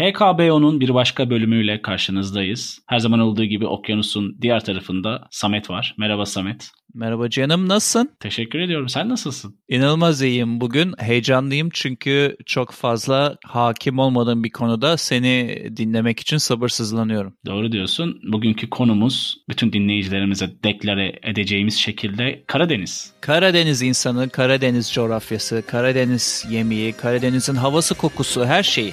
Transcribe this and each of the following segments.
HKBO'nun bir başka bölümüyle karşınızdayız. Her zaman olduğu gibi okyanusun diğer tarafında Samet var. Merhaba Samet. Merhaba canım nasılsın? Teşekkür ediyorum. Sen nasılsın? İnanılmaz iyiyim bugün. Heyecanlıyım çünkü çok fazla hakim olmadığım bir konuda seni dinlemek için sabırsızlanıyorum. Doğru diyorsun. Bugünkü konumuz bütün dinleyicilerimize deklare edeceğimiz şekilde Karadeniz. Karadeniz insanı, Karadeniz coğrafyası, Karadeniz yemeği, Karadeniz'in havası kokusu her şeyi.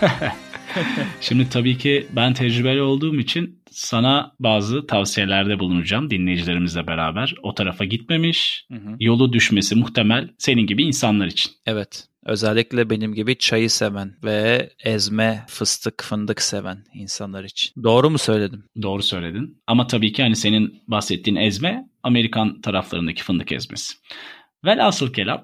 Şimdi tabii ki ben tecrübeli olduğum için sana bazı tavsiyelerde bulunacağım dinleyicilerimizle beraber. O tarafa gitmemiş, hı hı. yolu düşmesi muhtemel senin gibi insanlar için. Evet. Özellikle benim gibi çayı seven ve ezme, fıstık, fındık seven insanlar için. Doğru mu söyledim? Doğru söyledin. Ama tabii ki hani senin bahsettiğin ezme Amerikan taraflarındaki fındık ezmesi. Velhasıl kelam.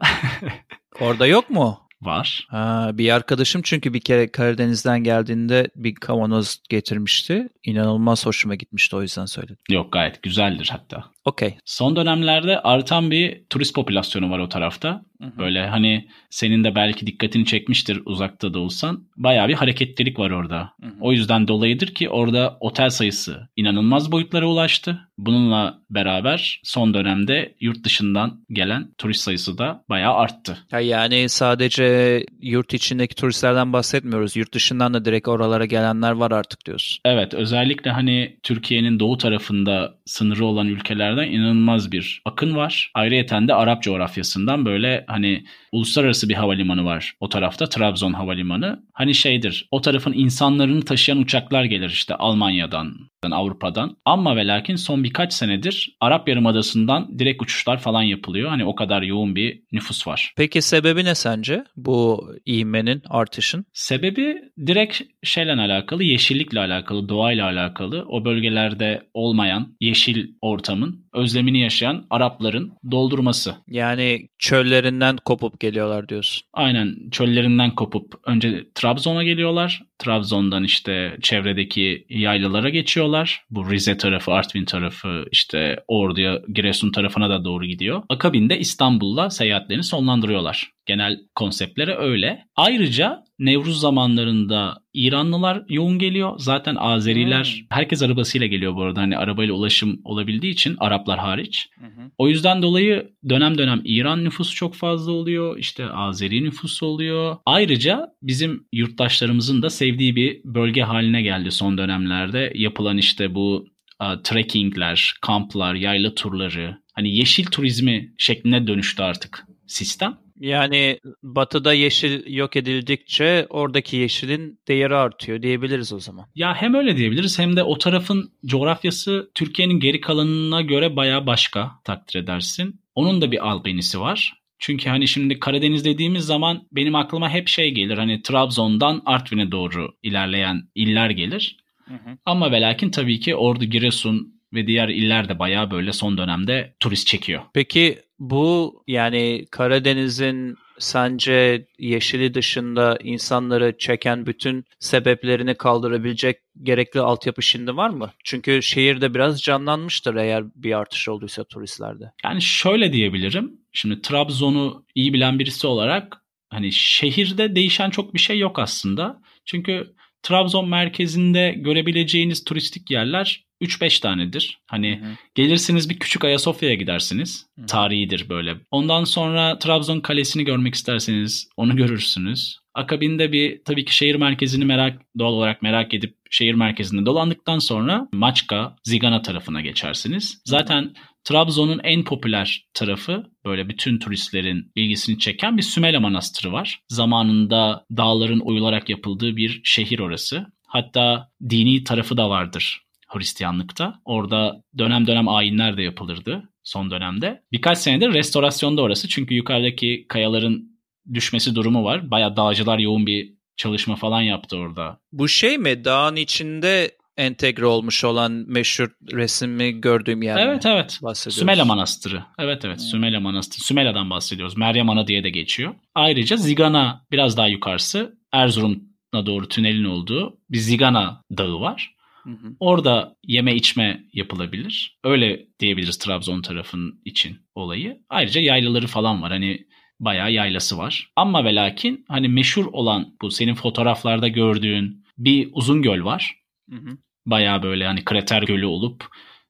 Orada yok mu? Var. Ha, bir arkadaşım çünkü bir kere Karadeniz'den geldiğinde bir kavanoz getirmişti. İnanılmaz hoşuma gitmişti o yüzden söyledim. Yok gayet güzeldir hatta. Okey. Son dönemlerde artan bir turist popülasyonu var o tarafta. Hı-hı. Böyle hani senin de belki dikkatini çekmiştir uzakta da olsan. Bayağı bir hareketlilik var orada. Hı-hı. O yüzden dolayıdır ki orada otel sayısı inanılmaz boyutlara ulaştı. Bununla beraber son dönemde yurt dışından gelen turist sayısı da bayağı arttı. Ya yani sadece yurt içindeki turistlerden bahsetmiyoruz. Yurt dışından da direkt oralara gelenler var artık diyorsun. Evet özellikle hani Türkiye'nin doğu tarafında sınırı olan ülkelerden inanılmaz bir akın var. Ayrıyeten de Arap coğrafyasından böyle hani uluslararası bir havalimanı var o tarafta Trabzon Havalimanı. Hani şeydir o tarafın insanlarını taşıyan uçaklar gelir işte Almanya'dan, Avrupa'dan. Ama ve lakin son birkaç senedir Arap Yarımadası'ndan direkt uçuşlar falan yapılıyor. Hani o kadar yoğun bir nüfus var. Peki sebebi ne sence bu ivmenin artışın? Sebebi direkt şeyle alakalı, yeşillikle alakalı, doğayla alakalı. O bölgelerde olmayan yeşil ortamın özlemini yaşayan Arapların doldurması. Yani çöllerinden kopup geliyorlar diyorsun. Aynen çöllerinden kopup önce Trabzon'a geliyorlar. Trabzon'dan işte çevredeki yaylalara geçiyorlar. Bu Rize tarafı, Artvin tarafı, işte Ordu'ya, Giresun tarafına da doğru gidiyor. Akabinde İstanbul'la seyahatlerini sonlandırıyorlar. Genel konseptleri öyle. Ayrıca Nevruz zamanlarında İranlılar yoğun geliyor. Zaten Azeriler hmm. herkes arabasıyla geliyor bu arada. Hani arabayla ulaşım olabildiği için Araplar hariç. Hmm. O yüzden dolayı dönem dönem İran nüfusu çok fazla oluyor. İşte Azeri nüfusu oluyor. Ayrıca bizim yurttaşlarımızın da sevdiği bir bölge haline geldi son dönemlerde. Yapılan işte bu uh, trekkingler, kamplar, yayla turları. Hani yeşil turizmi şekline dönüştü artık sistem. Yani batıda yeşil yok edildikçe oradaki yeşilin değeri artıyor diyebiliriz o zaman. Ya hem öyle diyebiliriz hem de o tarafın coğrafyası Türkiye'nin geri kalanına göre baya başka takdir edersin. Onun da bir albenisi var. Çünkü hani şimdi Karadeniz dediğimiz zaman benim aklıma hep şey gelir. Hani Trabzon'dan Artvin'e doğru ilerleyen iller gelir. Hı hı. Ama ve lakin tabii ki Ordu, Giresun ve diğer iller de bayağı böyle son dönemde turist çekiyor. Peki bu yani Karadeniz'in sence yeşili dışında insanları çeken bütün sebeplerini kaldırabilecek gerekli altyapı şimdi var mı? Çünkü şehirde biraz canlanmıştır eğer bir artış olduysa turistlerde. Yani şöyle diyebilirim. Şimdi Trabzon'u iyi bilen birisi olarak hani şehirde değişen çok bir şey yok aslında. Çünkü Trabzon merkezinde görebileceğiniz turistik yerler 3-5 tanedir. Hani Hı-hı. gelirsiniz bir küçük Ayasofya'ya gidersiniz. Hı-hı. Tarihidir böyle. Ondan sonra Trabzon Kalesi'ni görmek isterseniz onu görürsünüz. Akabinde bir tabii ki şehir merkezini merak doğal olarak merak edip şehir merkezinde dolandıktan sonra Maçka, Zigana tarafına geçersiniz. Zaten Trabzon'un en popüler tarafı böyle bütün turistlerin ilgisini çeken bir Sümele Manastırı var. Zamanında dağların oyularak yapıldığı bir şehir orası. Hatta dini tarafı da vardır Hristiyanlıkta. Orada dönem dönem ayinler de yapılırdı son dönemde. Birkaç senedir restorasyonda orası çünkü yukarıdaki kayaların düşmesi durumu var. Baya dağcılar yoğun bir çalışma falan yaptı orada. Bu şey mi? Dağın içinde entegre olmuş olan meşhur resmi gördüğüm yer Evet evet. Sümela Manastırı. Evet evet hmm. Sümela Manastırı. Sümela'dan bahsediyoruz. Meryem Ana diye de geçiyor. Ayrıca Zigana biraz daha yukarısı Erzurum'a doğru tünelin olduğu bir Zigana dağı var. Hı hı. Orada yeme içme yapılabilir. Öyle diyebiliriz Trabzon tarafın için olayı. Ayrıca yaylaları falan var. Hani bayağı yaylası var. Ama ve lakin hani meşhur olan bu senin fotoğraflarda gördüğün bir uzun göl var. Hı hı. Bayağı böyle hani krater gölü olup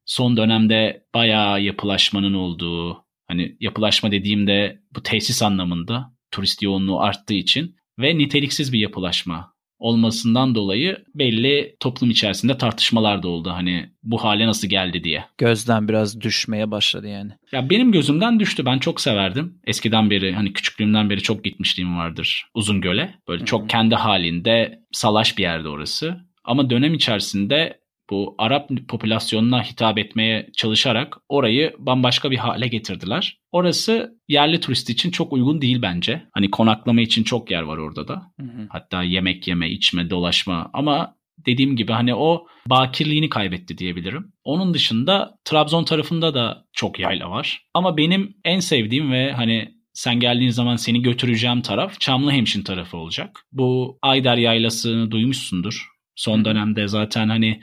son dönemde bayağı yapılaşmanın olduğu hani yapılaşma dediğimde bu tesis anlamında turist yoğunluğu arttığı için ve niteliksiz bir yapılaşma olmasından dolayı belli toplum içerisinde tartışmalar da oldu. Hani bu hale nasıl geldi diye. Gözden biraz düşmeye başladı yani. Ya benim gözümden düştü. Ben çok severdim. Eskiden beri hani küçüklüğümden beri çok gitmişliğim vardır Uzungöl'e. Böyle Hı-hı. çok kendi halinde salaş bir yerde orası. Ama dönem içerisinde bu Arap popülasyonuna hitap etmeye çalışarak orayı bambaşka bir hale getirdiler. Orası yerli turist için çok uygun değil bence. Hani konaklama için çok yer var orada da. Hı hı. Hatta yemek yeme, içme, dolaşma ama dediğim gibi hani o bakirliğini kaybetti diyebilirim. Onun dışında Trabzon tarafında da çok yayla var. Ama benim en sevdiğim ve hani sen geldiğin zaman seni götüreceğim taraf Çamlıhemşin tarafı olacak. Bu Ayder Yaylası'nı duymuşsundur. Son dönemde zaten hani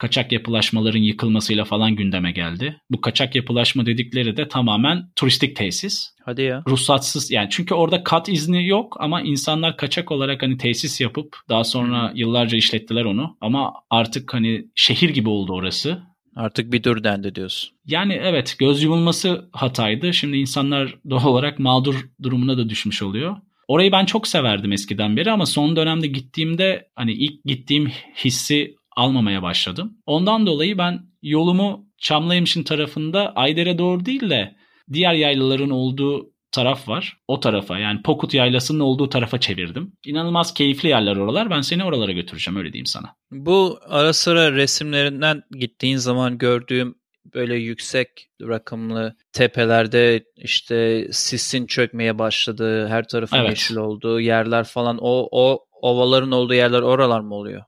kaçak yapılaşmaların yıkılmasıyla falan gündeme geldi. Bu kaçak yapılaşma dedikleri de tamamen turistik tesis. Hadi ya. Ruhsatsız yani çünkü orada kat izni yok ama insanlar kaçak olarak hani tesis yapıp daha sonra yıllarca işlettiler onu. Ama artık hani şehir gibi oldu orası. Artık bir dur dendi diyorsun. Yani evet göz yumulması hataydı. Şimdi insanlar doğal olarak mağdur durumuna da düşmüş oluyor. Orayı ben çok severdim eskiden beri ama son dönemde gittiğimde hani ilk gittiğim hissi almamaya başladım. Ondan dolayı ben yolumu Çamlıhemşin tarafında Ayder'e doğru değil de diğer yaylaların olduğu taraf var. O tarafa yani Pokut Yaylası'nın olduğu tarafa çevirdim. İnanılmaz keyifli yerler oralar. Ben seni oralara götüreceğim öyle diyeyim sana. Bu ara sıra resimlerinden gittiğin zaman gördüğüm böyle yüksek rakımlı tepelerde işte sisin çökmeye başladığı, her tarafın evet. yeşil olduğu yerler falan o o ovaların olduğu yerler oralar mı oluyor?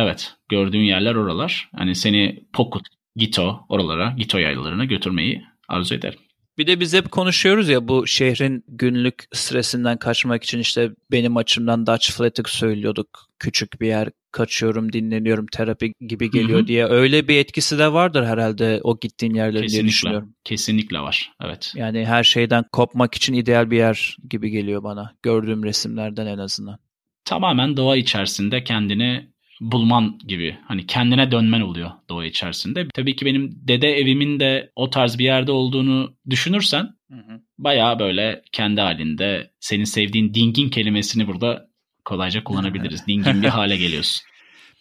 Evet, gördüğün yerler oralar. Hani seni Pokut, Gito oralara, Gito yaylalarına götürmeyi arzu ederim. Bir de biz hep konuşuyoruz ya bu şehrin günlük stresinden kaçmak için işte benim açımdan Dutch Flat'ı söylüyorduk. Küçük bir yer, kaçıyorum, dinleniyorum, terapi gibi geliyor Hı-hı. diye. Öyle bir etkisi de vardır herhalde o gittiğin yerlerin Kesinlikle. diye düşünüyorum. Kesinlikle var, evet. Yani her şeyden kopmak için ideal bir yer gibi geliyor bana. Gördüğüm resimlerden en azından. Tamamen doğa içerisinde kendini bulman gibi. Hani kendine dönmen oluyor doğa içerisinde. Tabii ki benim dede evimin de o tarz bir yerde olduğunu düşünürsen hı hı. bayağı böyle kendi halinde senin sevdiğin dingin kelimesini burada kolayca kullanabiliriz. dingin bir hale geliyorsun.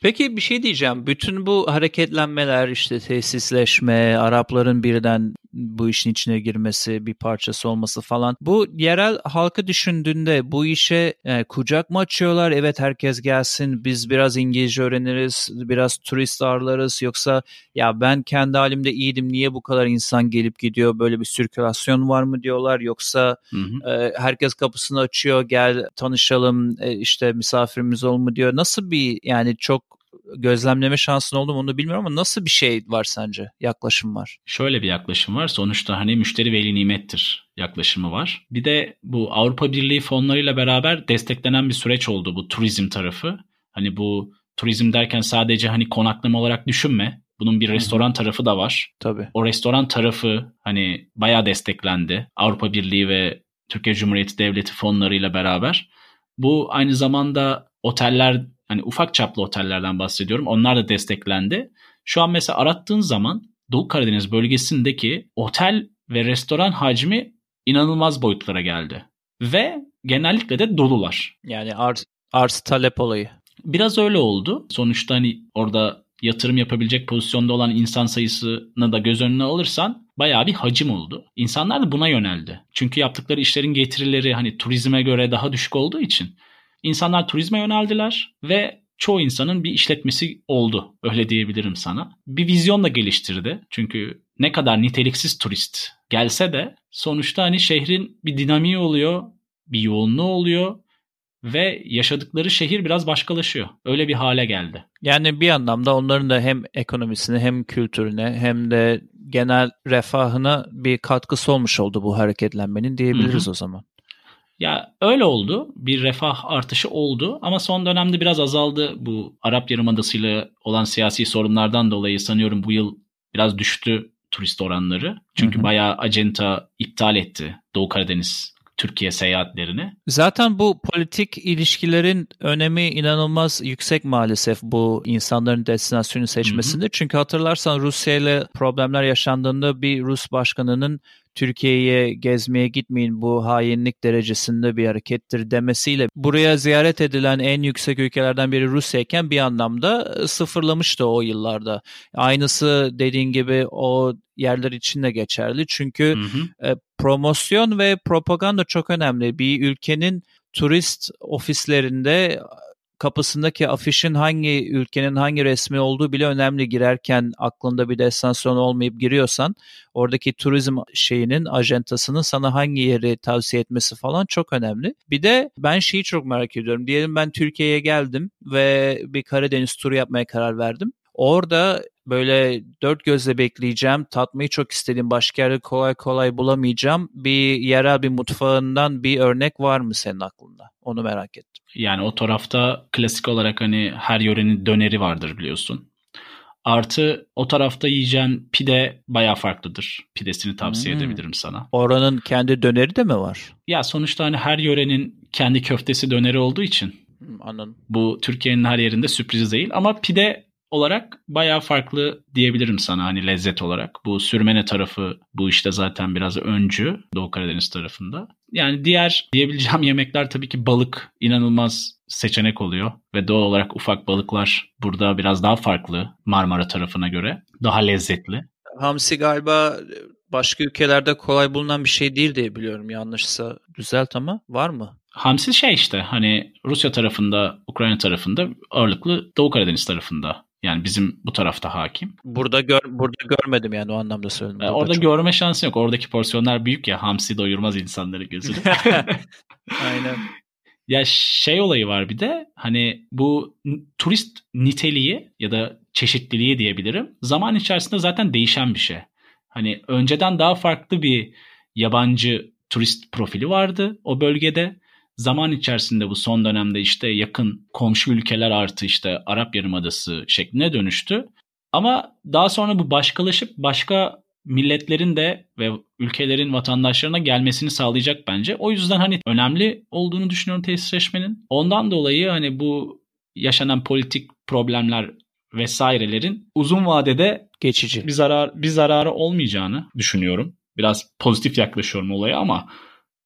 Peki bir şey diyeceğim. Bütün bu hareketlenmeler işte tesisleşme, Arapların birden bu işin içine girmesi, bir parçası olması falan. Bu yerel halkı düşündüğünde bu işe e, kucak mı açıyorlar? Evet herkes gelsin biz biraz İngilizce öğreniriz, biraz turist ağırlarız yoksa ya ben kendi halimde iyiydim niye bu kadar insan gelip gidiyor böyle bir sirkülasyon var mı diyorlar yoksa hı hı. E, herkes kapısını açıyor gel tanışalım e, işte misafirimiz ol mu diyor. Nasıl bir yani çok gözlemleme şansın oldu mu onu bilmiyorum ama nasıl bir şey var sence? Yaklaşım var. Şöyle bir yaklaşım var. Sonuçta hani müşteri veli nimettir yaklaşımı var. Bir de bu Avrupa Birliği fonlarıyla beraber desteklenen bir süreç oldu bu turizm tarafı. Hani bu turizm derken sadece hani konaklama olarak düşünme. Bunun bir restoran tarafı da var. Tabii. O restoran tarafı hani bayağı desteklendi. Avrupa Birliği ve Türkiye Cumhuriyeti Devleti fonlarıyla beraber. Bu aynı zamanda oteller hani ufak çaplı otellerden bahsediyorum. Onlar da desteklendi. Şu an mesela arattığın zaman Doğu Karadeniz bölgesindeki otel ve restoran hacmi inanılmaz boyutlara geldi. Ve genellikle de dolular. Yani arz, arz talep olayı. Biraz öyle oldu. Sonuçta hani orada yatırım yapabilecek pozisyonda olan insan sayısını da göz önüne alırsan bayağı bir hacim oldu. İnsanlar da buna yöneldi. Çünkü yaptıkları işlerin getirileri hani turizme göre daha düşük olduğu için İnsanlar turizme yöneldiler ve çoğu insanın bir işletmesi oldu. Öyle diyebilirim sana. Bir vizyon da geliştirdi. Çünkü ne kadar niteliksiz turist gelse de sonuçta hani şehrin bir dinamiği oluyor, bir yoğunluğu oluyor ve yaşadıkları şehir biraz başkalaşıyor. Öyle bir hale geldi. Yani bir anlamda onların da hem ekonomisine hem kültürüne hem de genel refahına bir katkısı olmuş oldu bu hareketlenmenin diyebiliriz Hı-hı. o zaman. Ya öyle oldu. Bir refah artışı oldu ama son dönemde biraz azaldı bu Arap Yarımadası'yla olan siyasi sorunlardan dolayı sanıyorum bu yıl biraz düştü turist oranları. Çünkü hı hı. bayağı acenta iptal etti Doğu Karadeniz Türkiye seyahatlerini. Zaten bu politik ilişkilerin önemi inanılmaz yüksek maalesef bu insanların destinasyonu seçmesinde. Hı hı. Çünkü hatırlarsan Rusya ile problemler yaşandığında bir Rus başkanının Türkiye'ye gezmeye gitmeyin bu hainlik derecesinde bir harekettir demesiyle buraya ziyaret edilen en yüksek ülkelerden biri Rusya iken bir anlamda sıfırlamıştı o yıllarda. Aynısı dediğin gibi o yerler için de geçerli. Çünkü hı hı. E, promosyon ve propaganda çok önemli. Bir ülkenin turist ofislerinde kapısındaki afişin hangi ülkenin hangi resmi olduğu bile önemli. Girerken aklında bir destinasyon olmayıp giriyorsan oradaki turizm şeyinin ajantasının sana hangi yeri tavsiye etmesi falan çok önemli. Bir de ben şeyi çok merak ediyorum. Diyelim ben Türkiye'ye geldim ve bir Karadeniz turu yapmaya karar verdim. Orada böyle dört gözle bekleyeceğim, tatmayı çok istediğim, başka yerde kolay kolay bulamayacağım bir yerel bir mutfağından bir örnek var mı senin aklında? Onu merak ettim. Yani o tarafta klasik olarak hani her yörenin döneri vardır biliyorsun. Artı o tarafta yiyeceğin pide baya farklıdır. Pidesini tavsiye hmm. edebilirim sana. Oranın kendi döneri de mi var? Ya sonuçta hani her yörenin kendi köftesi döneri olduğu için. Hmm, anladım. Bu Türkiye'nin her yerinde sürpriz değil ama pide olarak bayağı farklı diyebilirim sana hani lezzet olarak. Bu sürmene tarafı bu işte zaten biraz öncü Doğu Karadeniz tarafında. Yani diğer diyebileceğim yemekler tabii ki balık inanılmaz seçenek oluyor ve doğal olarak ufak balıklar burada biraz daha farklı Marmara tarafına göre. Daha lezzetli. Hamsi galiba başka ülkelerde kolay bulunan bir şey değil diye biliyorum yanlışsa düzelt ama var mı? Hamsi şey işte hani Rusya tarafında, Ukrayna tarafında ağırlıklı Doğu Karadeniz tarafında yani bizim bu tarafta hakim. Burada gör, burada görmedim yani o anlamda söyledim. Burada orada çok... görme şansı yok. Oradaki porsiyonlar büyük ya hamsi doyurmaz insanları gözünü. Aynen. Ya şey olayı var bir de hani bu turist niteliği ya da çeşitliliği diyebilirim. Zaman içerisinde zaten değişen bir şey. Hani önceden daha farklı bir yabancı turist profili vardı o bölgede zaman içerisinde bu son dönemde işte yakın komşu ülkeler artı işte Arap Yarımadası şekline dönüştü. Ama daha sonra bu başkalaşıp başka milletlerin de ve ülkelerin vatandaşlarına gelmesini sağlayacak bence. O yüzden hani önemli olduğunu düşünüyorum tesisleşmenin. Ondan dolayı hani bu yaşanan politik problemler vesairelerin uzun vadede geçici bir zarar bir zararı olmayacağını düşünüyorum. Biraz pozitif yaklaşıyorum olaya ama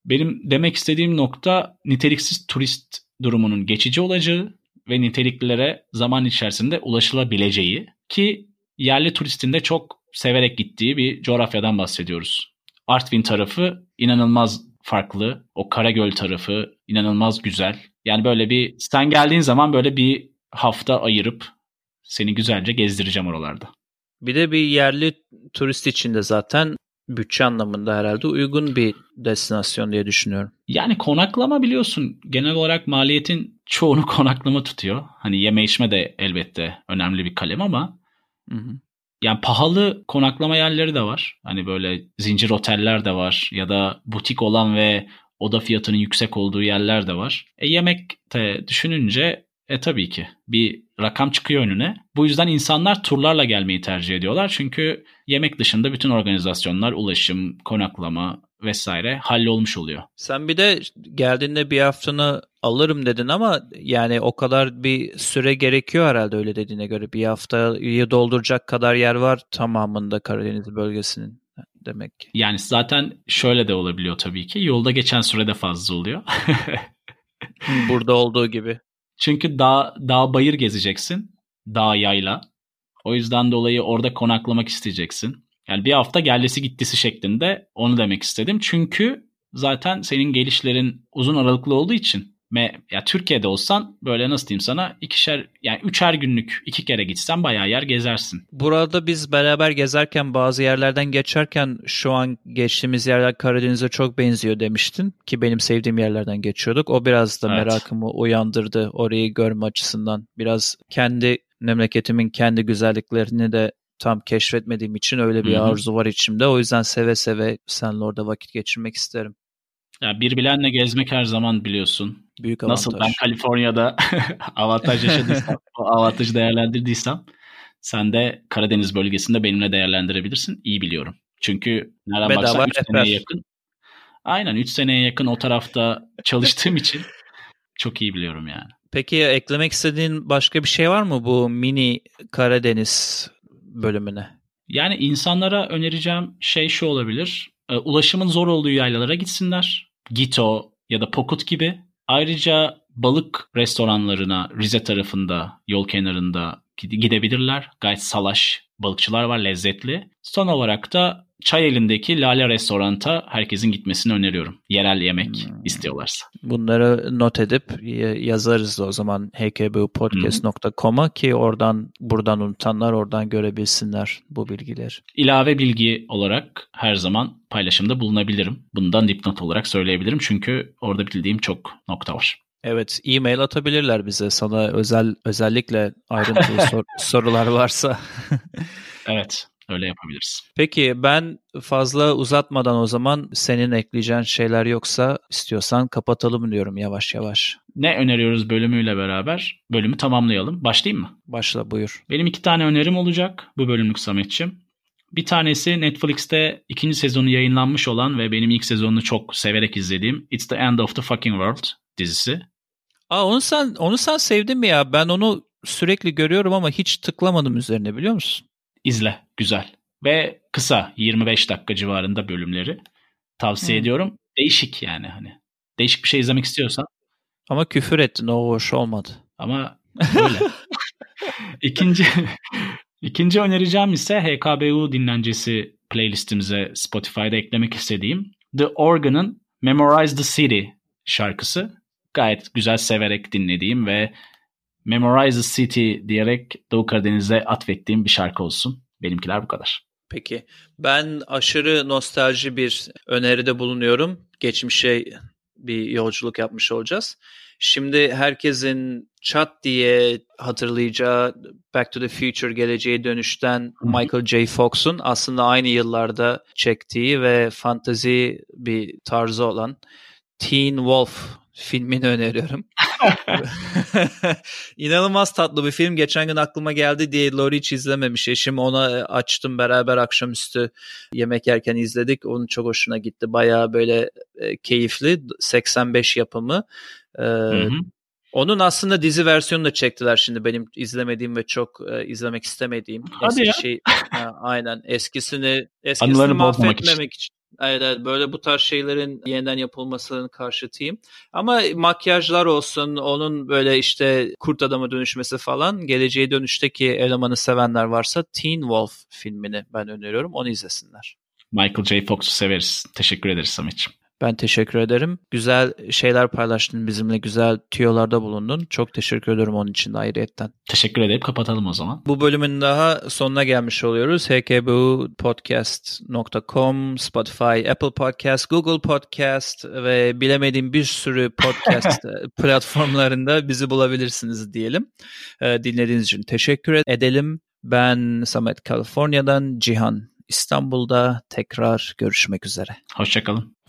benim demek istediğim nokta niteliksiz turist durumunun geçici olacağı ve niteliklilere zaman içerisinde ulaşılabileceği ki yerli turistin de çok severek gittiği bir coğrafyadan bahsediyoruz. Artvin tarafı inanılmaz farklı. O Karagöl tarafı inanılmaz güzel. Yani böyle bir sen geldiğin zaman böyle bir hafta ayırıp seni güzelce gezdireceğim oralarda. Bir de bir yerli turist için de zaten bütçe anlamında herhalde uygun bir destinasyon diye düşünüyorum. Yani konaklama biliyorsun genel olarak maliyetin çoğunu konaklama tutuyor. Hani yeme içme de elbette önemli bir kalem ama hı hı. yani pahalı konaklama yerleri de var. Hani böyle zincir oteller de var ya da butik olan ve oda fiyatının yüksek olduğu yerler de var. E yemek de düşününce e tabii ki bir rakam çıkıyor önüne. Bu yüzden insanlar turlarla gelmeyi tercih ediyorlar. Çünkü yemek dışında bütün organizasyonlar, ulaşım, konaklama vesaire hallolmuş oluyor. Sen bir de geldiğinde bir haftanı alırım dedin ama yani o kadar bir süre gerekiyor herhalde öyle dediğine göre. Bir haftayı dolduracak kadar yer var tamamında Karadeniz bölgesinin demek ki. Yani zaten şöyle de olabiliyor tabii ki. Yolda geçen süre de fazla oluyor. Burada olduğu gibi. Çünkü dağ, dağ bayır gezeceksin. Dağ yayla. O yüzden dolayı orada konaklamak isteyeceksin. Yani bir hafta gellesi gittisi şeklinde onu demek istedim. Çünkü zaten senin gelişlerin uzun aralıklı olduğu için Me, ya Türkiye'de olsan böyle nasıl diyeyim sana ikişer yani üçer günlük iki kere gitsen bayağı yer gezersin. Burada biz beraber gezerken bazı yerlerden geçerken şu an geçtiğimiz yerler Karadeniz'e çok benziyor demiştin ki benim sevdiğim yerlerden geçiyorduk. O biraz da evet. merakımı uyandırdı orayı görme açısından. Biraz kendi memleketimin kendi güzelliklerini de tam keşfetmediğim için öyle bir Hı-hı. arzu var içimde. O yüzden seve seve seninle orada vakit geçirmek isterim. Ya bir bilenle gezmek her zaman biliyorsun. Büyük avantaj. Nasıl ben Kaliforniya'da avantaj yaşadıysam, o avantajı değerlendirdiysem sen de Karadeniz bölgesinde benimle değerlendirebilirsin. İyi biliyorum. Çünkü nereden Bedava baksan 3 seneye yakın. Aynen 3 seneye yakın o tarafta çalıştığım için çok iyi biliyorum yani. Peki eklemek istediğin başka bir şey var mı bu mini Karadeniz bölümüne? Yani insanlara önereceğim şey şu olabilir. E, ulaşımın zor olduğu yaylalara gitsinler. Gito ya da Pokut gibi. Ayrıca balık restoranlarına Rize tarafında yol kenarında gidebilirler. Gayet salaş balıkçılar var lezzetli. Son olarak da çay elindeki Lale Restorant'a herkesin gitmesini öneriyorum. Yerel yemek hmm. istiyorlarsa. Bunları not edip yazarız da o zaman hkbupodcast.com'a ki oradan buradan unutanlar oradan görebilsinler bu bilgileri. İlave bilgi olarak her zaman paylaşımda bulunabilirim. Bundan dipnot olarak söyleyebilirim çünkü orada bildiğim çok nokta var. Evet, e-mail atabilirler bize sana özel özellikle ayrıntılı sor, sorular varsa. evet, öyle yapabiliriz. Peki ben fazla uzatmadan o zaman senin ekleyeceğin şeyler yoksa istiyorsan kapatalım diyorum yavaş yavaş. Ne öneriyoruz bölümüyle beraber? Bölümü tamamlayalım. Başlayayım mı? Başla buyur. Benim iki tane önerim olacak bu bölümlük Samet'ciğim. Bir tanesi Netflix'te ikinci sezonu yayınlanmış olan ve benim ilk sezonunu çok severek izlediğim It's the End of the Fucking World dizisi. Aa onu sen onu sen sevdin mi ya? Ben onu sürekli görüyorum ama hiç tıklamadım üzerine biliyor musun? İzle, güzel. Ve kısa, 25 dakika civarında bölümleri. Tavsiye hmm. ediyorum. Değişik yani hani. Değişik bir şey izlemek istiyorsan. Ama küfür ettin, o hoş olmadı. Ama böyle. İkinci ikinci önereceğim ise HKBU dinlencesi playlistimize Spotify'da eklemek istediğim The Organ'ın Memorize the City şarkısı gayet güzel severek dinlediğim ve Memorize the City diyerek Doğu Karadeniz'e atfettiğim bir şarkı olsun. Benimkiler bu kadar. Peki. Ben aşırı nostalji bir öneride bulunuyorum. Geçmişe bir yolculuk yapmış olacağız. Şimdi herkesin chat diye hatırlayacağı Back to the Future geleceğe dönüşten Michael J. Fox'un aslında aynı yıllarda çektiği ve fantazi bir tarzı olan Teen Wolf filmini öneriyorum. İnanılmaz tatlı bir film. Geçen gün aklıma geldi diye Lori hiç izlememiş. Eşim ona açtım beraber akşamüstü yemek yerken izledik. Onun çok hoşuna gitti. Bayağı böyle e, keyifli. 85 yapımı. E, hı hı. Onun aslında dizi versiyonunu da çektiler şimdi benim izlemediğim ve çok e, izlemek istemediğim. Hadi eski ya. Şey, ha, aynen eskisini eskisini mahvetmemek için. Evet, evet böyle bu tarz şeylerin yeniden yapılmasının karşıtıyım. Ama makyajlar olsun, onun böyle işte kurt adama dönüşmesi falan, geleceğe dönüşteki elemanı sevenler varsa Teen Wolf filmini ben öneriyorum. Onu izlesinler. Michael J. Fox'u severiz. Teşekkür ederiz Samet'ciğim. Ben teşekkür ederim. Güzel şeyler paylaştın bizimle. Güzel tüyolarda bulundun. Çok teşekkür ederim onun için de ayrıyetten. Teşekkür ederim. Kapatalım o zaman. Bu bölümün daha sonuna gelmiş oluyoruz. hkbupodcast.com, Spotify, Apple Podcast, Google Podcast ve bilemediğim bir sürü podcast platformlarında bizi bulabilirsiniz diyelim. Ee, dinlediğiniz için teşekkür edelim. Ben Samet Kaliforniya'dan, Cihan İstanbul'da tekrar görüşmek üzere. Hoşçakalın.